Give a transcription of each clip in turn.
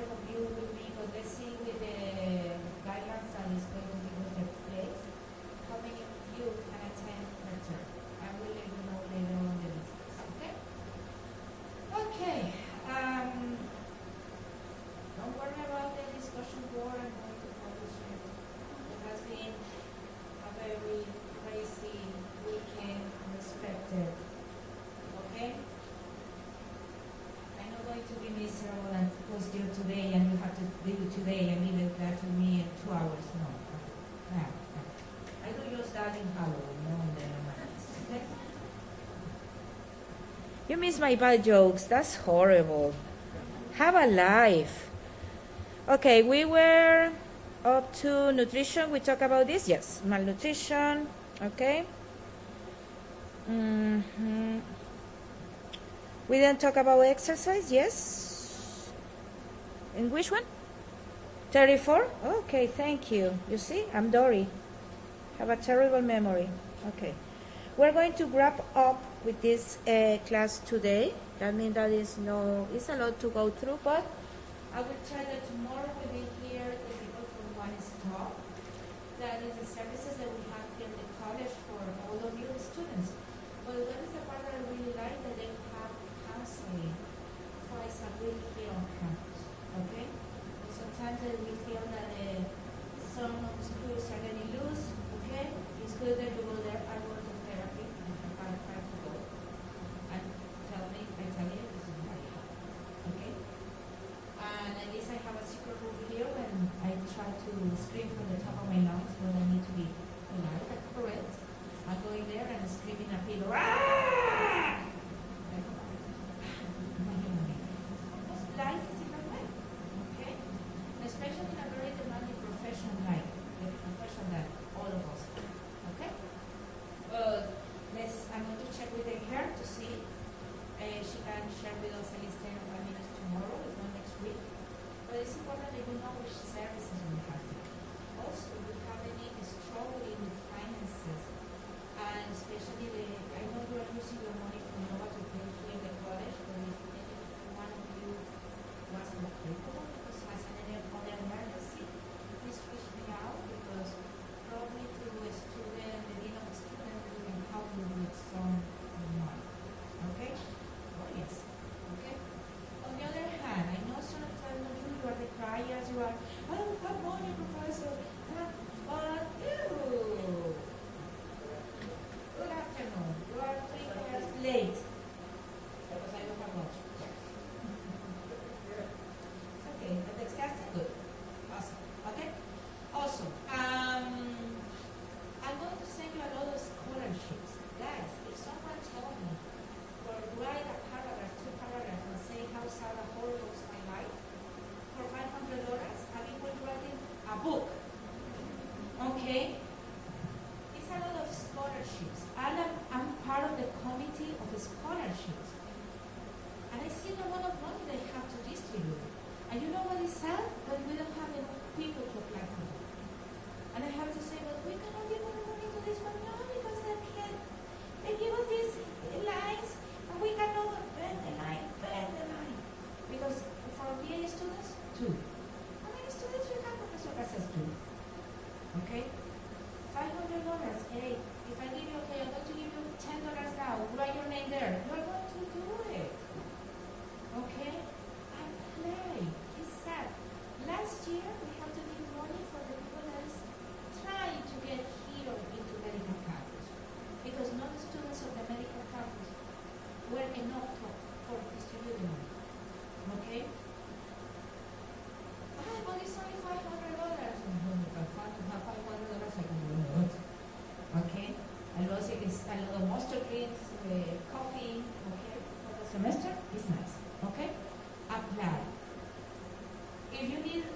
eso. You miss my bad jokes. That's horrible. Have a life. Okay, we were up to nutrition. We talk about this. Yes, malnutrition. Okay. Mm -hmm. We didn't talk about exercise. Yes. In which one? 34? Okay, thank you. You see, I'm Dory. Have a terrible memory. Okay. We're going to wrap up with this uh, class today. That means that is no, it's a lot to go through, but I will try that tomorrow we will hear the people from One Stop. That is the services that we have here in the college for all of you students. But that is the part that I really like that they have counseling twice a week here on campus. Okay? And sometimes we feel that uh, some schools are getting loose. Okay? It's good that will share with us a list 10 or 5 minutes tomorrow, if not next week. But it's important that you know which services we have. Also, if you have any trouble in the finances, and especially the, I know you are using your money from Nova to pay here in the college, but if any one of you wants not paid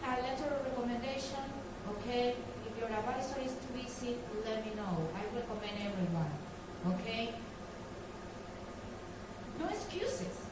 a letter of recommendation, okay? If your advisor is too busy, let me know. I recommend everyone, okay? No excuses.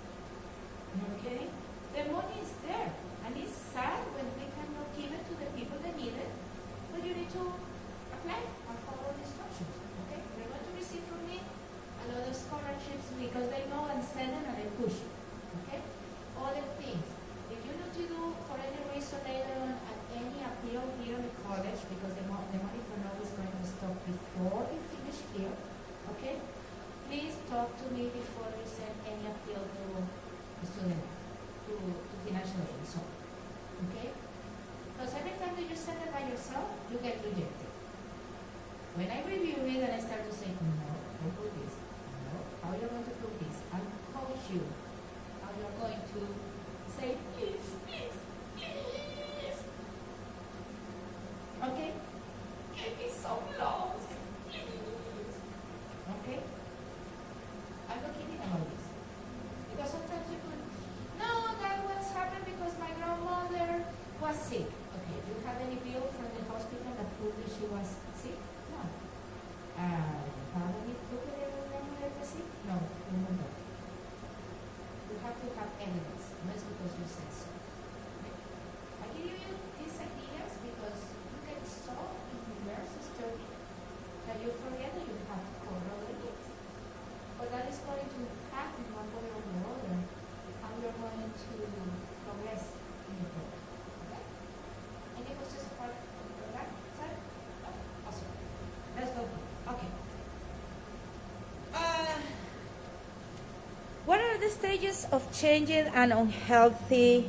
Stages of changing an unhealthy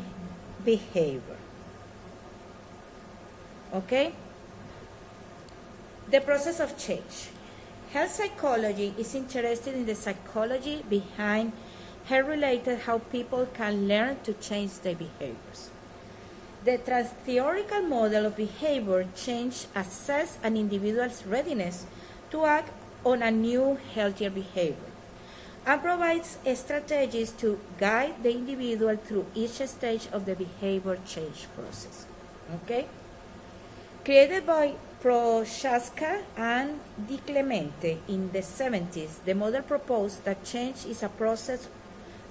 behavior. Okay? The process of change. Health psychology is interested in the psychology behind health related how people can learn to change their behaviors. The theoretical model of behavior change assess an individual's readiness to act on a new, healthier behavior and provides strategies to guide the individual through each stage of the behavior change process. Okay? Created by Prochaska and Di Clemente in the 70s, the model proposed that change is a process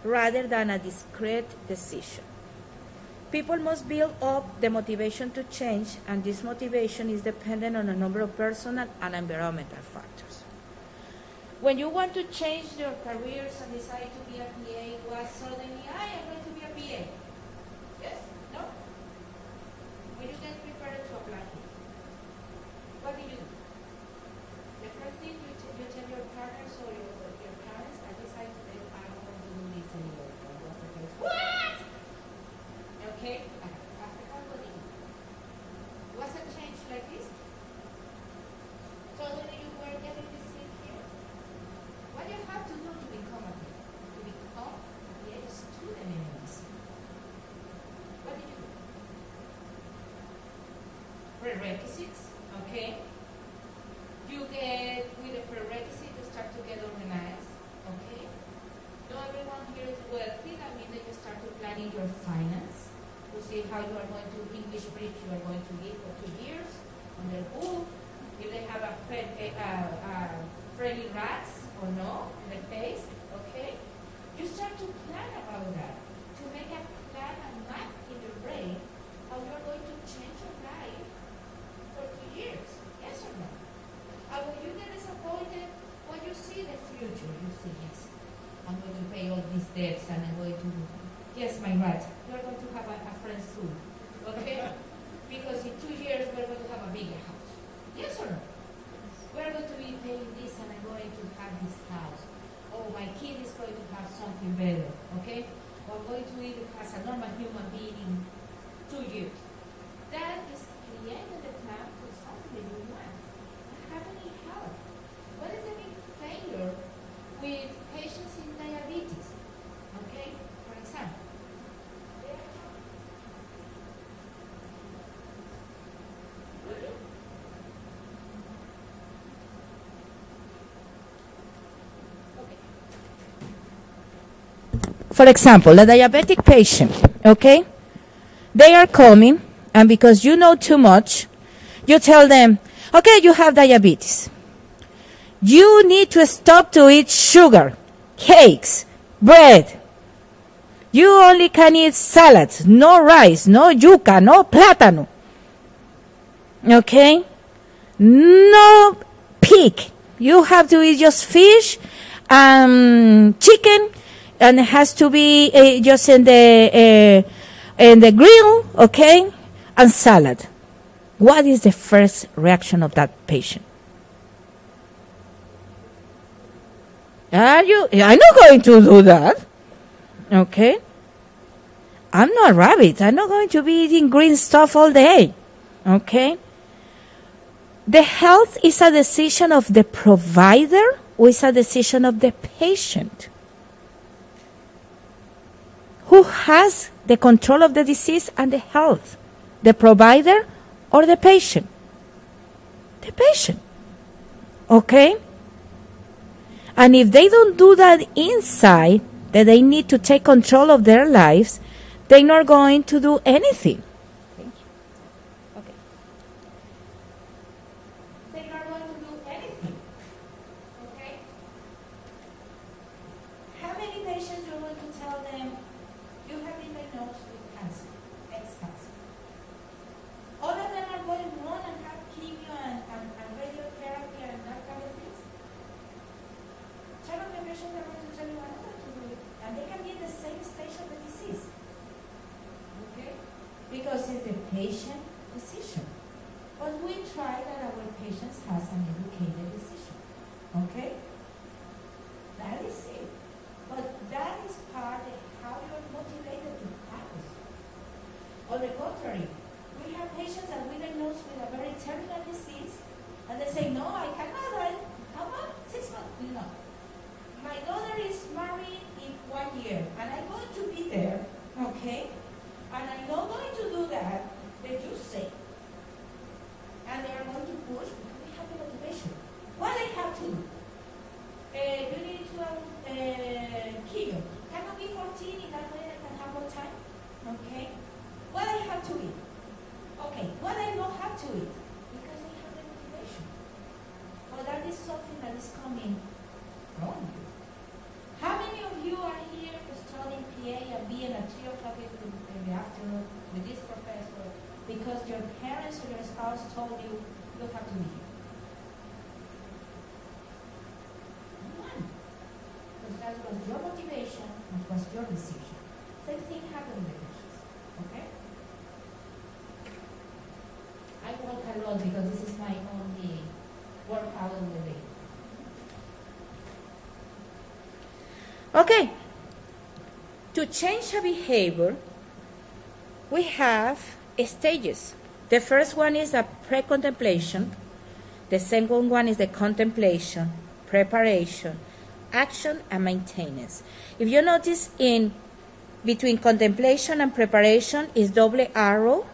rather than a discrete decision. People must build up the motivation to change, and this motivation is dependent on a number of personal and environmental factors. When you want to change your careers and decide to be a PA, was suddenly, I am going to be a PA. For example, a diabetic patient, okay? They are coming, and because you know too much, you tell them, okay, you have diabetes. You need to stop to eat sugar, cakes, bread. You only can eat salads, no rice, no yuca, no plátano. Okay? No pig. You have to eat just fish, and chicken, and it has to be uh, just in the uh, in the grill, okay, and salad. What is the first reaction of that patient? Are you? I'm not going to do that. Okay. I'm not a rabbit. I'm not going to be eating green stuff all day. Okay. The health is a decision of the provider or is a decision of the patient. Who has the control of the disease and the health? The provider or the patient? The patient. Okay? And if they don't do that inside, that they need to take control of their lives, they're not going to do anything. the contrary, we have patients that we diagnose with a very terminal disease, and they say, no, I cannot, I, how about six months? No. My daughter is married in one year, and I'm going to be there, okay? And I know that was your motivation, it was your decision. Same thing happened with patients. Okay? I work a lot because this is my only workout of the day. Okay. To change a behavior, we have stages. The first one is a pre-contemplation. The second one is the contemplation, preparation, action, and maintenance. If you notice in between contemplation and preparation is double arrow.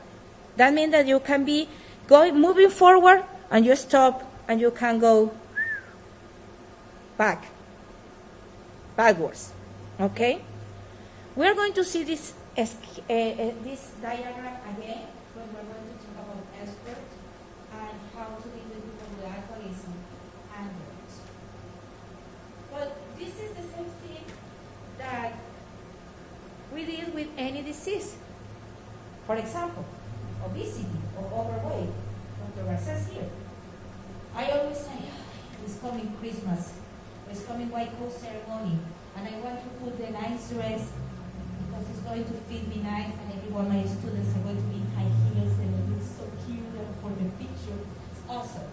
That means that you can be going moving forward and you stop and you can go back backwards. Okay? We are going to see this, uh, uh, this diagram again when we're going to talk about expert and how to deal with people with alcoholism and drugs. But this is the same thing that we deal with any disease. For example, obesity or overweight. Dr. Here. I always say, it's coming Christmas it's coming white coat ceremony, and I want to put the nice dress because it's going to fit me nice, and every one of my students are going to be high heels and it looks so cute for the picture. It's awesome.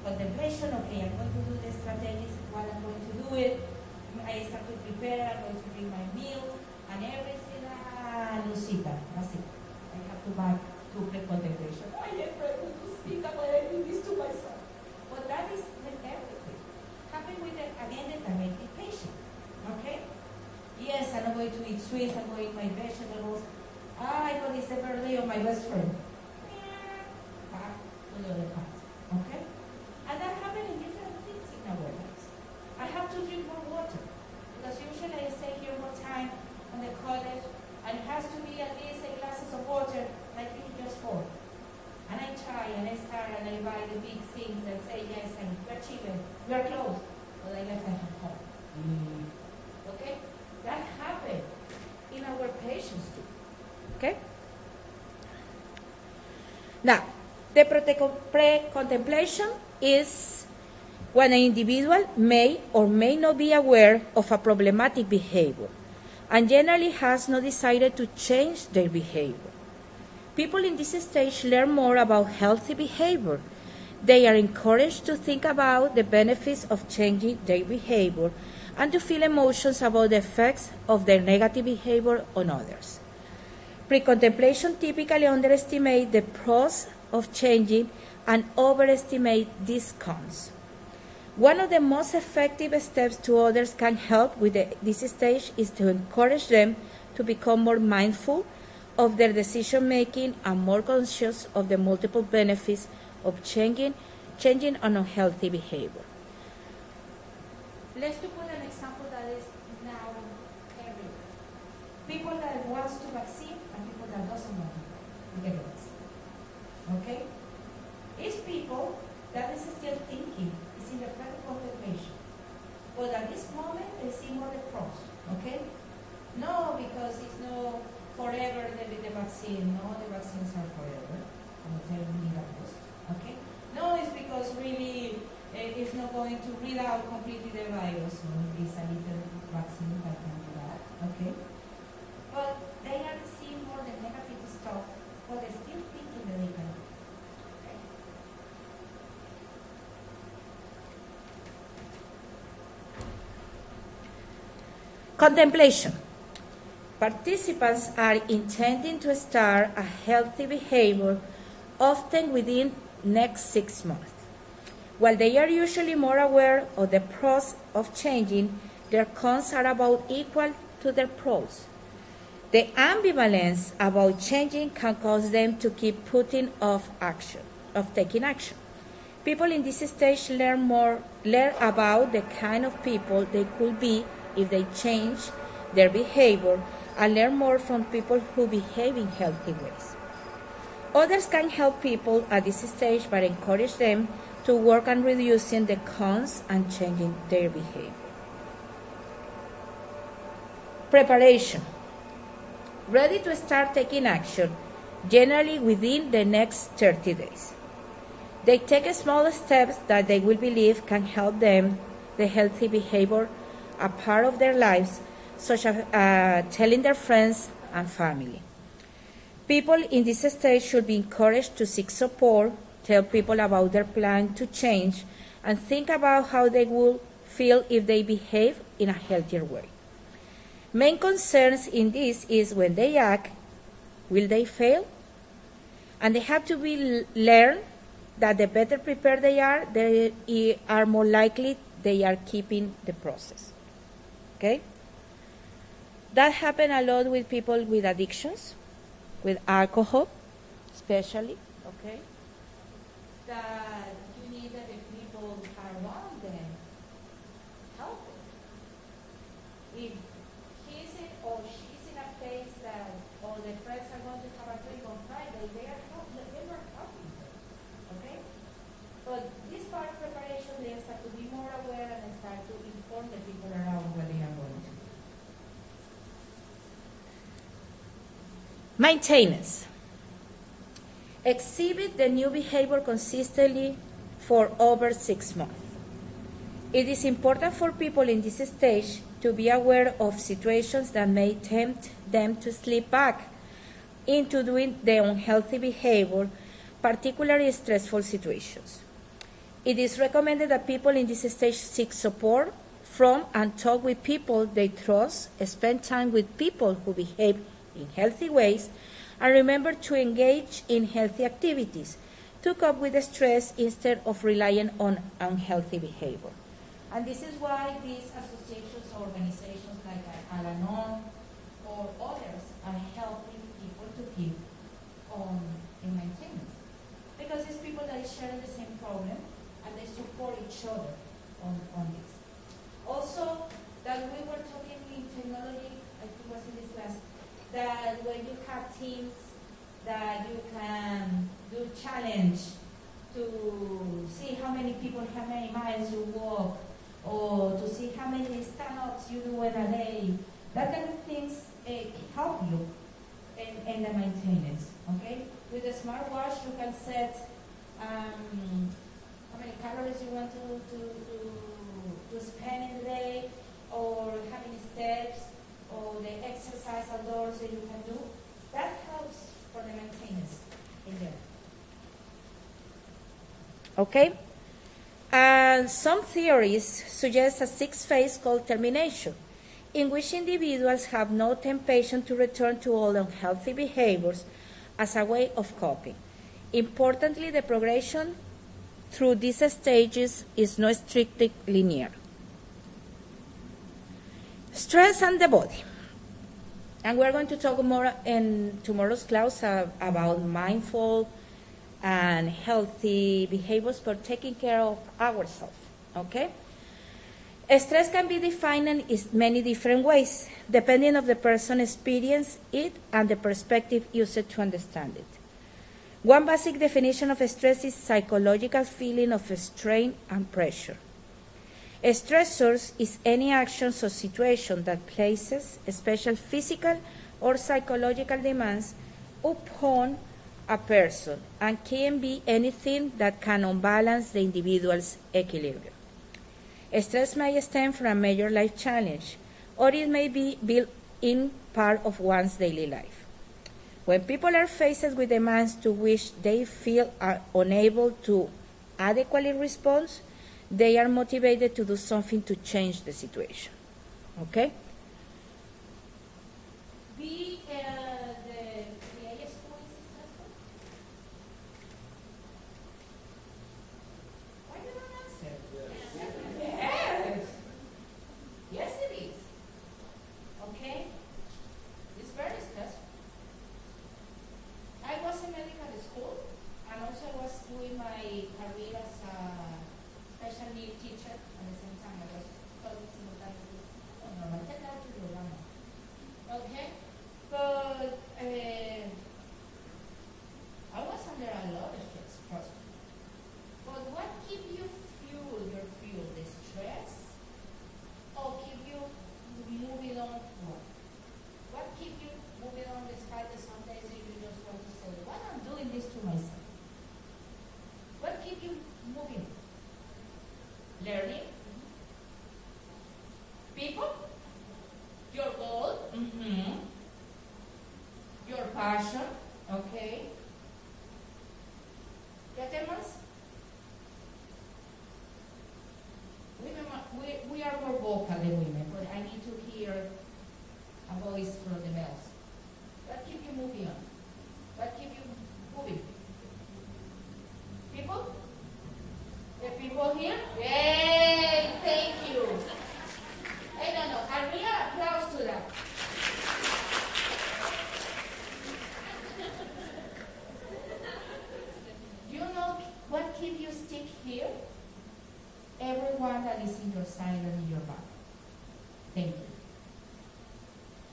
Contemplation, okay, I'm going to do the strategies while I'm going to do it. I start to prepare, I'm going to bring my meal and everything. Lucita. I have to back to pre-contemplation. I am pregnant, Lucita, but I do this to myself. But that is with everything happen with the, again the patient. Okay? Yes, I'm going to eat sweets, I'm going to eat my vegetables. Ah, but it's the birthday of my best friend. Back to the other part. Okay? And that happens in different things in our lives. I have to drink more water. Because usually I stay here more time on the college and it has to be at least eight glasses of water, like it's just four. And I try and I start and I buy the big things and say, yes, and we're achieving, we're close. But I left at home. Mm. Okay? That happened in our patients too. Okay? Now, the pre-contemplation is when an individual may or may not be aware of a problematic behavior and generally has not decided to change their behavior. People in this stage learn more about healthy behavior. They are encouraged to think about the benefits of changing their behavior and to feel emotions about the effects of their negative behavior on others. Pre-contemplation typically underestimate the pros of changing and overestimate these cons. One of the most effective steps to others can help with the, this stage is to encourage them to become more mindful of their decision making and more conscious of the multiple benefits of changing, changing an unhealthy behavior. Let's put an example that is now everywhere. People that wants to vaccine and people that doesn't want to get a vaccine. Okay? It's people that is still thinking, it's in the present contemplation. But at this moment, they see more the pros. Okay? No, because it's no forever the, the vaccine. No, the vaccines are forever. Okay? No, it's because really uh, it's not going to read out completely the virus. So it's a little vaccine that can do that. Okay? But they are seeing more the negative stuff, but they're still thinking that they can. Okay? Contemplation. Participants are intending to start a healthy behavior often within next six months. While they are usually more aware of the pros of changing, their cons are about equal to their pros. The ambivalence about changing can cause them to keep putting off action, of taking action. People in this stage learn more, learn about the kind of people they could be if they change their behavior and learn more from people who behave in healthy ways. Others can help people at this stage but encourage them to work on reducing the cons and changing their behavior. Preparation. Ready to start taking action, generally within the next 30 days. They take small steps that they will believe can help them the healthy behavior a part of their lives, such as uh, telling their friends and family. People in this stage should be encouraged to seek support, tell people about their plan to change, and think about how they will feel if they behave in a healthier way. Main concerns in this is when they act, will they fail? And they have to be learn that the better prepared they are, they are more likely they are keeping the process. Okay? That happen a lot with people with addictions, with alcohol, especially. Okay? That you need that the people around them help them. If he's in or she's in a place that all the friends are going to have a drink on Friday, they are help, they are helping them. Okay? But this part of preparation, they start to be more aware and start to inform the people around what they are going to do. Maintenance. Exhibit the new behavior consistently for over six months. It is important for people in this stage to be aware of situations that may tempt them to slip back into doing the unhealthy behavior, particularly stressful situations. It is recommended that people in this stage seek support from and talk with people they trust, spend time with people who behave in healthy ways, and remember to engage in healthy activities to cope with the stress instead of relying on unhealthy behavior. And this is why these associations or organizations like Al Anon or others are helping people to keep on in maintenance. Because it's people that share the same problem and they support each other on, on this. Also, that we were talking in technology, I think it was in this class, that when you have teams that you can do challenge to see how many people, how many miles you walk, or to see how many stand-ups you do in a day. That kind of things uh, help you in, in the maintenance, okay? With a smartwatch, you can set um, how many calories you want to, to, to, to spend in the day, or how many steps, or the exercise outdoors that you can do. That helps for the maintenance in there. Okay? And some theories suggest a sixth phase called termination, in which individuals have no temptation to return to old unhealthy behaviors as a way of coping. Importantly, the progression through these stages is not strictly linear. Stress and the body. And we're going to talk more in tomorrow's class about mindful and healthy behaviors for taking care of ourselves. Okay? Stress can be defined in many different ways, depending on the person experience it and the perspective used to understand it. One basic definition of stress is psychological feeling of strain and pressure. Stressors is any action or situation that places special physical or psychological demands upon a person and can be anything that can unbalance the individual's equilibrium. Stress may stem from a major life challenge, or it may be built in part of one's daily life. When people are faced with demands to which they feel are unable to adequately respond, they are motivated to do something to change the situation. Okay? everyone that is in your side and in your back. Thank you.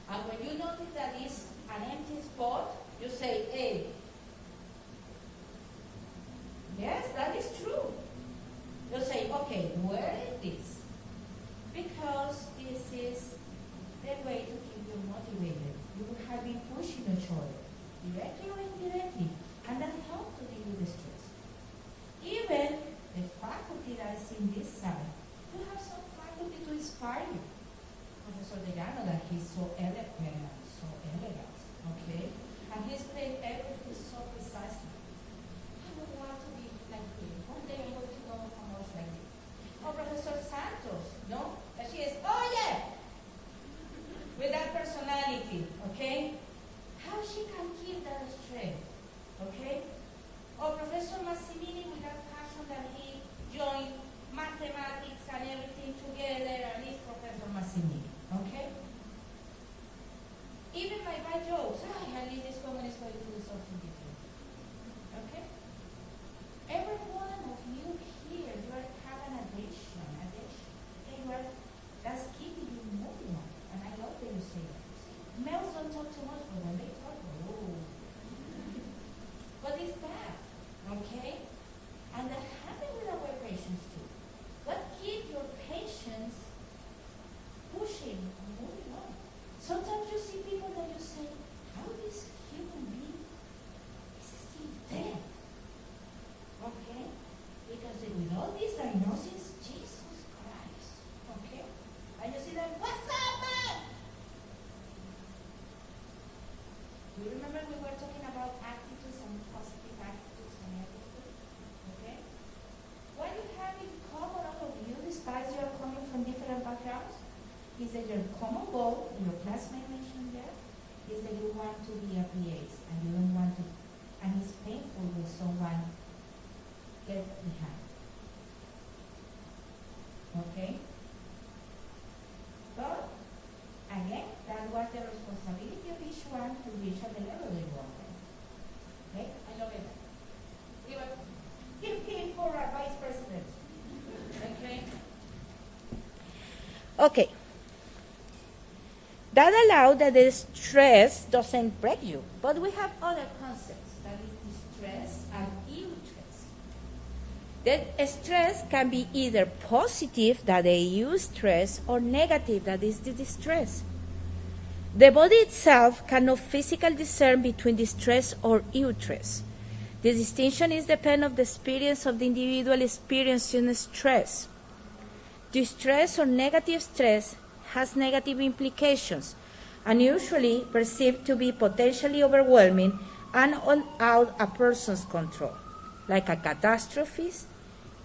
And when you notice that it's an empty spot, you say, hey, Okay. That allows that the stress doesn't break you. But we have other concepts, that is distress and eustress. That stress can be either positive, that is eustress, or negative, that is the distress. The body itself cannot physically discern between distress or eustress. The distinction is dependent on the experience of the individual experiencing stress. Distress or negative stress has negative implications and usually perceived to be potentially overwhelming and out a person's control, like a catastrophes,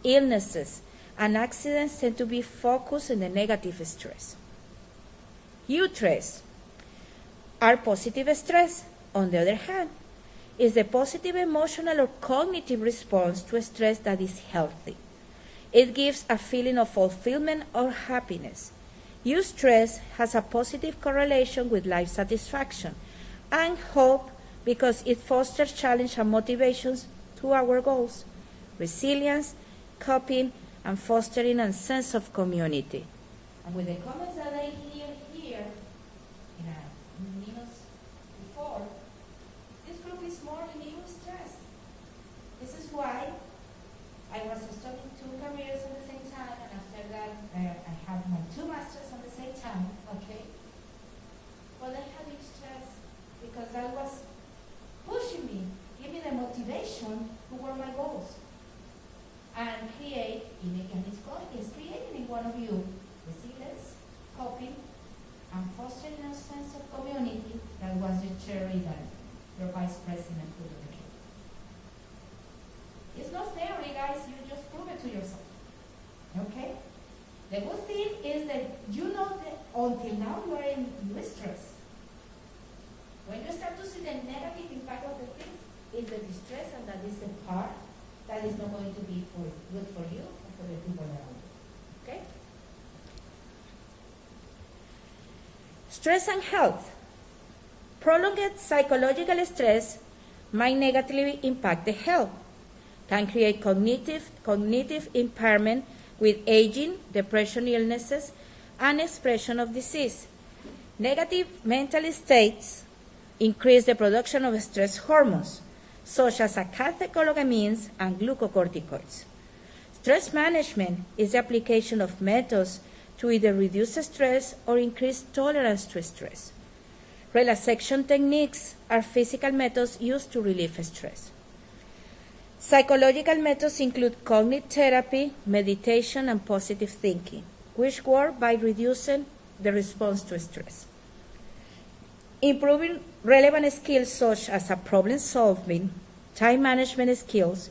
illnesses, and accidents tend to be focused in the negative stress. Eustress are positive stress, on the other hand, is the positive emotional or cognitive response to stress that is healthy. It gives a feeling of fulfillment or happiness. Eustress has a positive correlation with life satisfaction and hope because it fosters challenge and motivations to our goals, resilience, coping, and fostering a sense of community. And with the comments that I hear sense of community that was the cherry that your vice president put on the cake. It's not theory, guys. You just prove it to yourself. Okay? The good thing is that you know that until now you are in distress. When you start to see the negative impact of the things, is the distress and that is the part that is not going to be for, good for you for the people around. Stress and health. Prolonged psychological stress might negatively impact the health, can create cognitive, cognitive impairment with aging, depression illnesses, and expression of disease. Negative mental states increase the production of stress hormones, such as catecholamines and glucocorticoids. Stress management is the application of methods to either reduce stress or increase tolerance to stress. Relaxation techniques are physical methods used to relieve stress. Psychological methods include cognitive therapy, meditation, and positive thinking, which work by reducing the response to stress. Improving relevant skills such as problem solving, time management skills,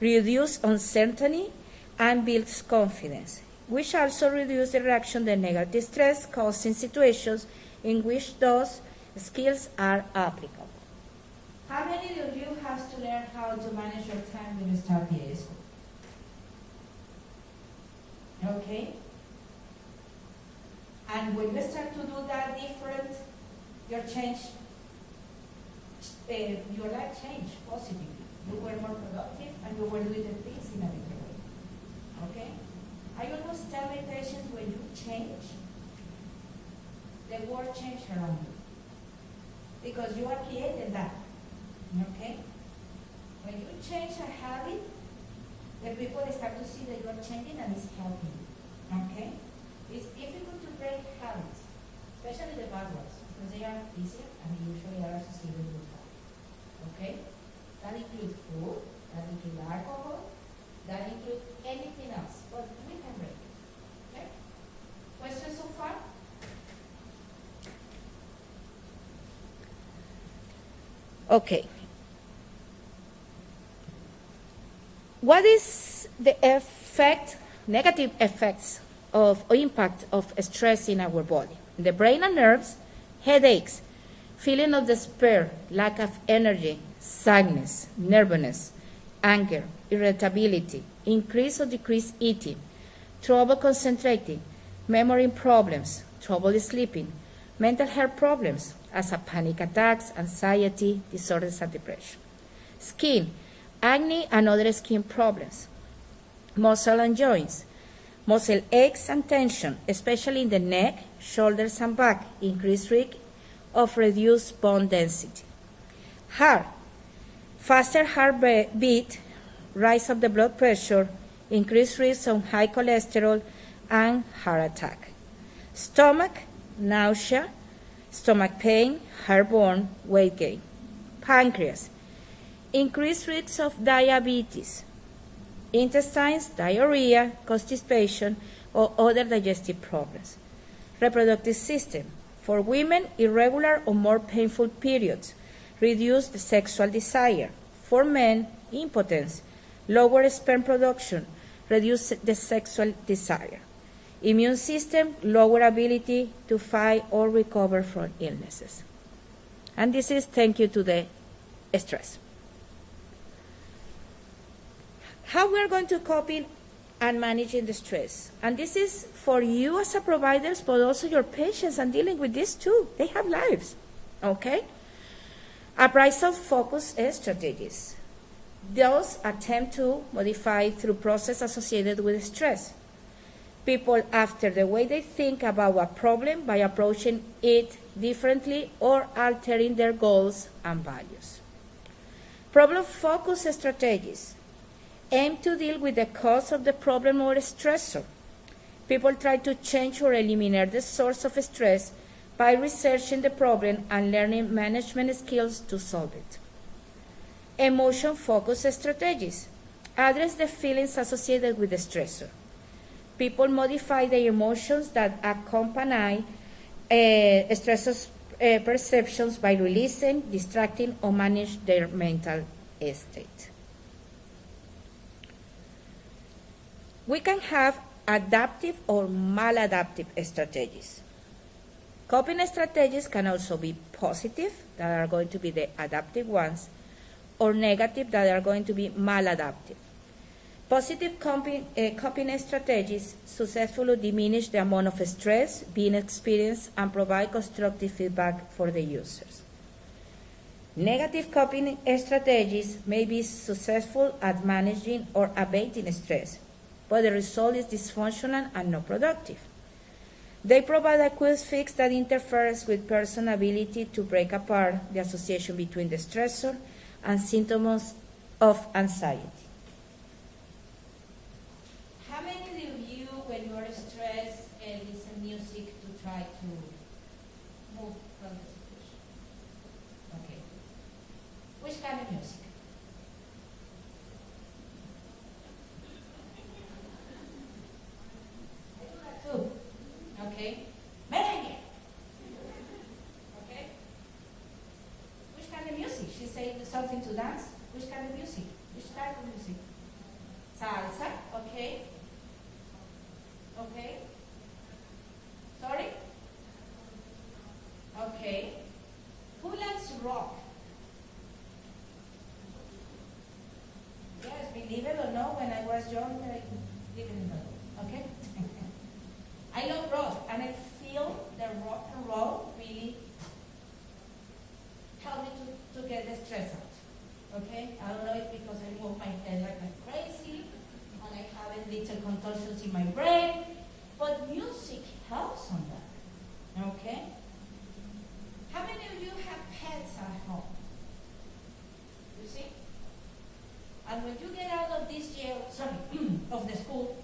reduce uncertainty, and builds confidence, which also reduce the reaction to negative stress causing situations in which those skills are applicable. How many of you have to learn how to manage your time when you start PA school? Okay? And when you start to do that different, your change, uh, your life changed positively. You were more productive and you were doing things in a better way. Okay? I always tell my patients when you change, the world changes around you. Because you are creating that. Okay? When you change a habit, the people start to see that you are changing and it's helping. Okay? It's difficult to break habits, especially the bad ones, because they are easier and usually are associated with fat. Okay? That includes food, that includes alcohol, that includes anything else, but we can break it. Okay? Questions so far? Okay. What is the effect, negative effects of impact of stress in our body? The brain and nerves, headaches, feeling of despair, lack of energy, sadness, nervousness, anger, irritability, increase or decrease eating, trouble concentrating, memory problems, trouble sleeping, mental health problems, as a panic attacks, anxiety, disorders, and depression. Skin, acne and other skin problems. Muscle and joints, muscle aches and tension, especially in the neck, shoulders, and back, increased risk of reduced bone density. Heart, faster heartbeat, rise of the blood pressure, increased risk of high cholesterol, and heart attack. Stomach, nausea, stomach pain, heartburn, weight gain. Pancreas, increased risk of diabetes. Intestines, diarrhea, constipation, or other digestive problems. Reproductive system, for women, irregular or more painful periods, reduced sexual desire. For men, impotence, lower sperm production, reduce the sexual desire. Immune system, lower ability to fight or recover from illnesses. And this is thank you to the stress. How we are going to coping and managing the stress. And this is for you as a providers, but also your patients and dealing with this too. They have lives. Okay? Appraisal focus strategies. Those attempt to modify through process associated with stress. People after the way they think about a problem by approaching it differently or altering their goals and values. Problem focused strategies aim to deal with the cause of the problem or stressor. People try to change or eliminate the source of stress by researching the problem and learning management skills to solve it. Emotion focused strategies address the feelings associated with the stressor. People modify the emotions that accompany uh, stressors, uh, uh, perceptions by releasing, distracting, or manage their mental state. We can have adaptive or maladaptive strategies. Coping strategies can also be positive, that are going to be the adaptive ones, or negative, that are going to be maladaptive. Positive coping, uh, coping strategies successfully diminish the amount of stress being experienced and provide constructive feedback for the users. Negative coping strategies may be successful at managing or abating stress, but the result is dysfunctional and not productive. They provide a quick fix that interferes with person's ability to break apart the association between the stressor and symptoms of anxiety. How many of you, when you are stressed, uh, listen music to try to move from the situation? Okay. Which kind of music? I do that too. Okay. Merengue. Okay. Which kind of music? She said something dance. Which kind of music? Which type of music? Salsa. Okay. Okay. Sorry? Okay. Who likes rock? Yes, believe it or not, when I was young, I didn't know. Okay? I love rock, and I feel the rock and roll really help me to, to get the stress out. Okay? I don't know if because I move my head like I'm crazy, and I have little contortions in my brain, but music helps on that. Okay? How many of you have pets at home? You see? And when you get out of this jail, sorry, of the school,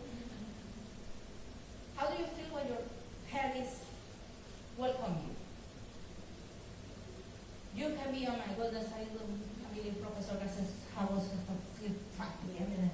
how do you feel when your pet is welcoming you? You can be, oh my goodness, I I mean, Professor Garces, how was it to feel happy? I mean,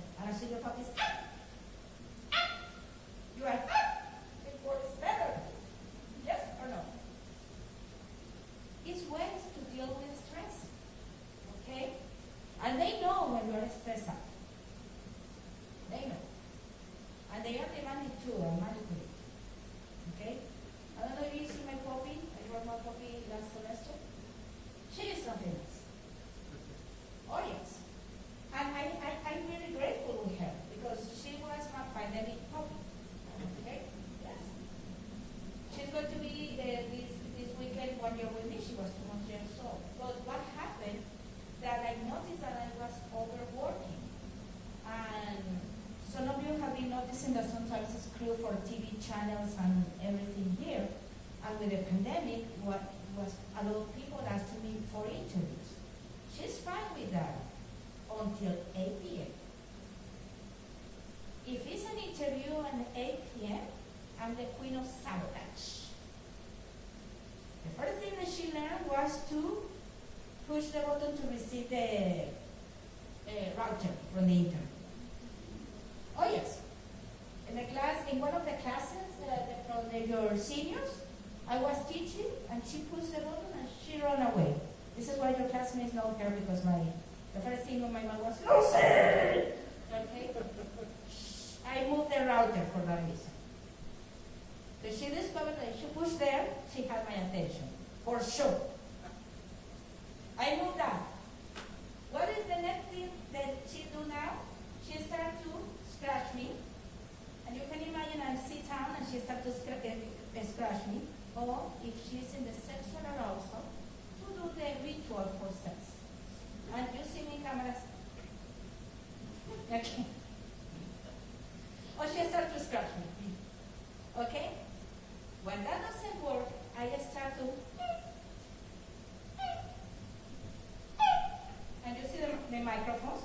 microphones?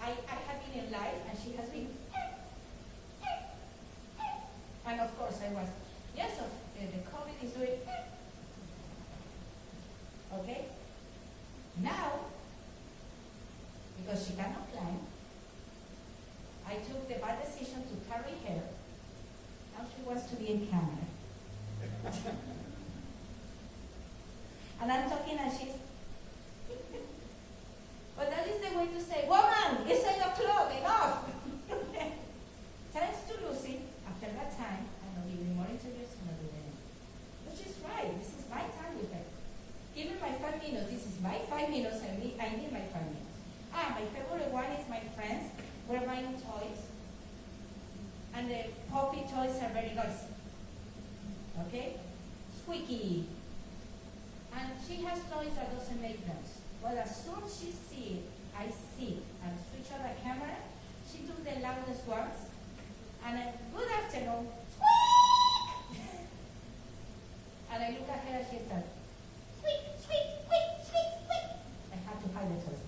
I, I have been in live and she has been. And of course I was, yes, of, the COVID is doing. Okay? Now, because she cannot climb, I took the bad decision to carry her. Now she wants to be in camera. And I'm talking and she's. but that is the way to say, woman, it's eight o'clock, enough. Thanks to Lucy, after that time, I'm not giving more interviews, I'm not doing anything. But she's right, this is my time with her. Give me my five minutes, this is my five minutes, I need, I need my five minutes. Ah, my favorite one is my friends. We're buying toys. And the puppy toys are very noisy. Okay? Squeaky. And she has toys that doesn't make noise. But as soon as she sees it, I see it, and switch on the camera, she took the loudest ones. And I, good afternoon. Squeak! and I look at her and she starts, squeak, squeak, squeak, squeak, squeak. I have to hide the toys.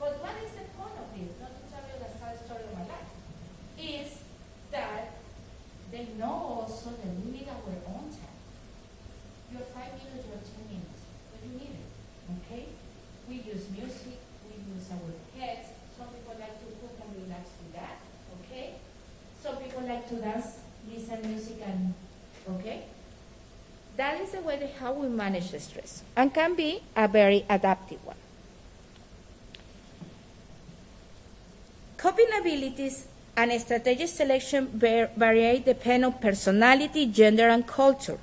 But what is the point of this? Not to tell you the sad story of my life. Is that they know also that we need our own time. Your five minutes, your ten minutes, but you need it. Okay? We use music, we use our heads. Some people like to cook and relax with that. Okay? Some people like to dance, listen music and okay? That is the way how we manage the stress and can be a very adaptive one. Coping abilities and strategic selection vary depend on personality, gender, and culture.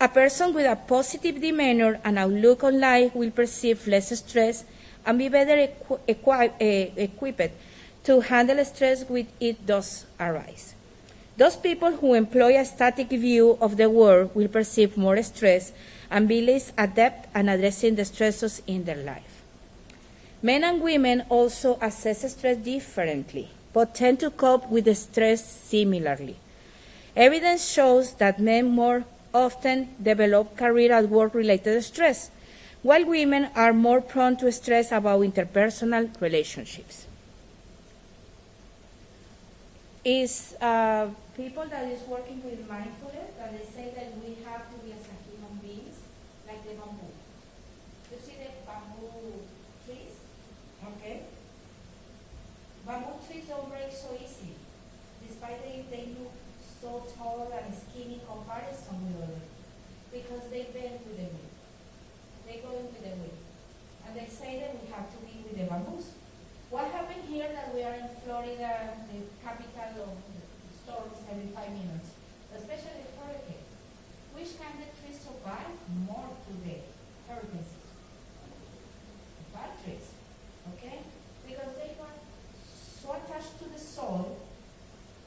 A person with a positive demeanor and outlook on life will perceive less stress and be better equi- equi- eh, equipped to handle stress when it does arise. Those people who employ a static view of the world will perceive more stress and be less adept at addressing the stressors in their life. Men and women also assess stress differently, but tend to cope with the stress similarly. Evidence shows that men more often develop career and work related stress, while women are more prone to stress about interpersonal relationships. Is uh, people that is working with mindfulness that they say that we have to be as a human beings like the bamboo. You see the bamboo trees? Okay. Bamboo trees don't break so easy, despite they, they look so tall and skinny comparison with others, because they bend with the wind. They go in with the wind. And they say that we have to be with the bamboos. What happened here that we are in Florida, the capital of storms every five minutes, especially hurricanes? Which the trees survive more today? Hurricanes. Bad trees, okay? Because they were so attached to the soil,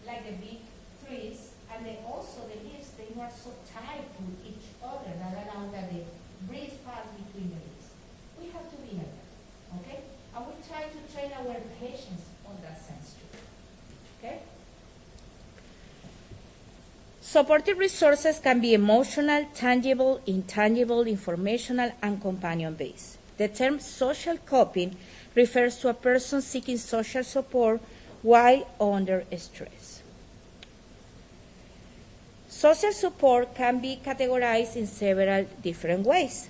like the big trees, and they also, the leaves, they were so tied to each other that allowed that the breeze pass between the leaves. We have to be like okay? And we try to train our patience on that sense too, okay? Supportive resources can be emotional, tangible, intangible, informational, and companion based. The term social coping refers to a person seeking social support while under stress. Social support can be categorized in several different ways.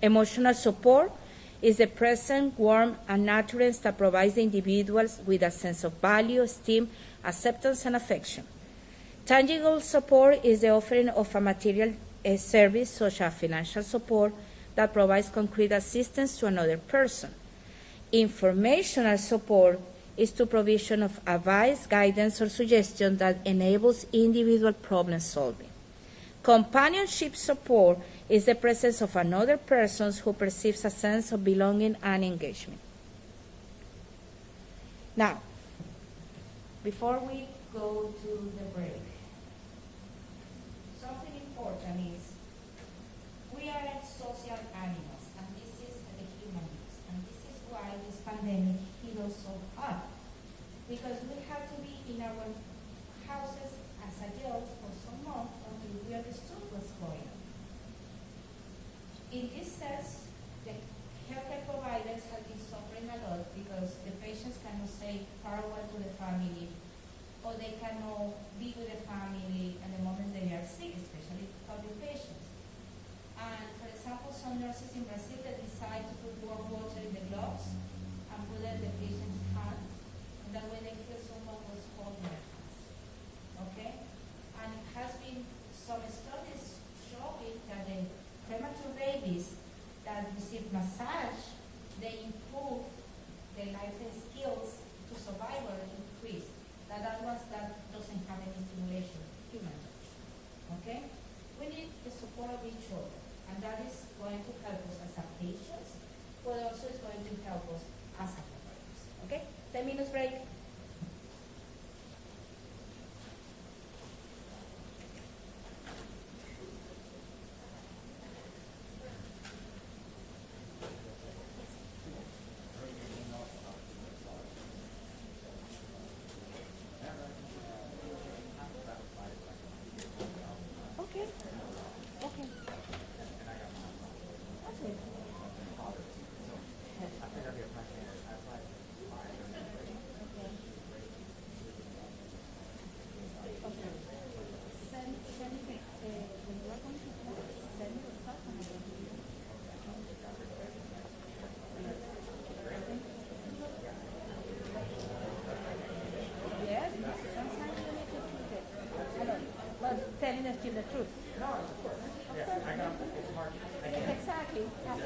Emotional support is the present, warm, and nurturance that provides the individuals with a sense of value, esteem, acceptance, and affection. Tangible support is the offering of a material uh, service, such as financial support, that provides concrete assistance to another person. Informational support is the provision of advice, guidance, or suggestion that enables individual problem solving. Companionship support is the presence of another person who perceives a sense of belonging and engagement. Now, before we go to the break, something important is we are social animals, and this is the human beings, and this is why this pandemic hit us so hard. Because we have to be in our houses as adults for some months until we understood what's going on. In this sense, the healthcare providers have been suffering a lot because the patients cannot say farewell to the family, or they cannot be with the family at the moment they are sick, especially COVID patients. And for example, some nurses in Brazil they decide to put warm water in the gloves and put it in the patient's hands, and that way they feel someone was holding their hands. Okay? And it has been some studies showing that the premature baby massage, they improve the life skills to survival increase. That that ones that doesn't have any stimulation, human touch. Okay? We need the support of each other, and that is going to help us as a patients, but also is going to help us as a providers. Okay? Ten minutes break. Okay. Okay. That's it. Okay. Okay. Send, send me, uh, when you are going to class, send me the stuff and I will give you. Yes, sometimes you need to tweak it. Hello, the truth. No, of course. Yeah, I got, it's hard. I can't. Exactly. Uh, uh,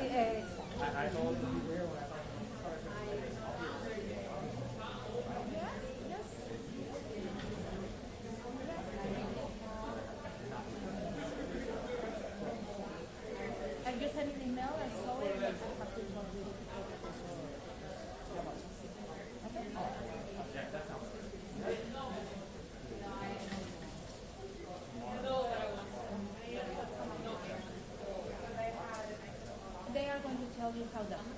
I, I told them where when I like I just sent an email, I saw it, but I have to talk with you. Okay? They are going to